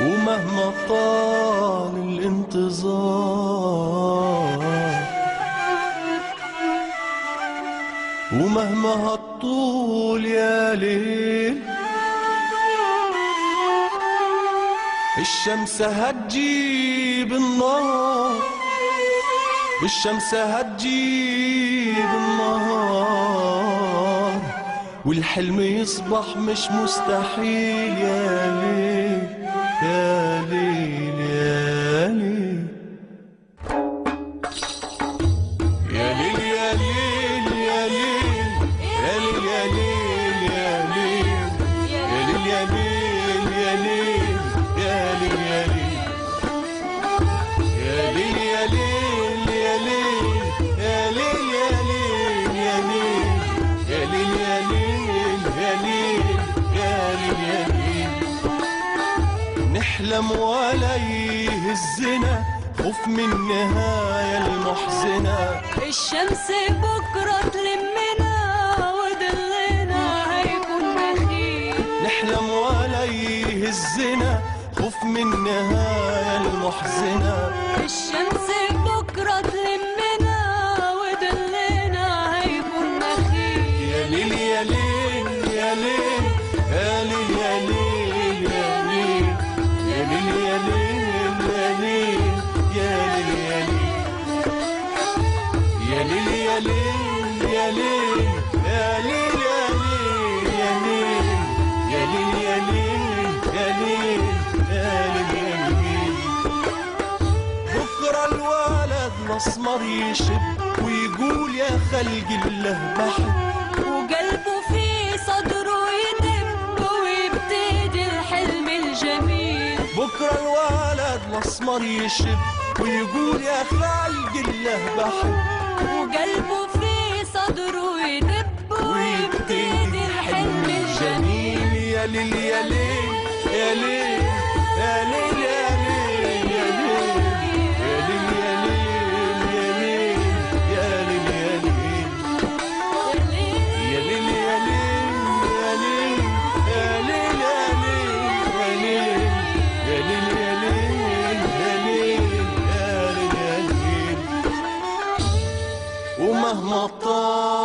ومهما طال الانتظار. ومهما هالطول يا ليل الشمس هتجيب النهار. الشمس هتجيب النهار. والحلم يصبح مش مستحيل يا ليل. تلي نحلم ولا يهزنا خوف من النهاية المحزنة. الشمس بكرة تلمنا وظلنا هيكون بخير. نحلم ولا يهزنا خوف من النهاية المحزنة. الشمس بكرة تلمنا وظلنا هيكون بخير. يا ليل يا ليل ليل يا ليل يا ليل يا ليل يا ليل يا ليل يا ليل يا ليل يا ليل بكرة الولد مسمر يشب ويقول يا خلق الله بحب. وقلبه في صدره يدب ويبتدي الحلم الجميل. بكرة الولد الأسمر يشب ويقول يا خلق الله بحب. وقلبه في صدره يدب ويبتدي الحلم الجميل. يا ليل يا ليل يا ليل يا ليل مهما طال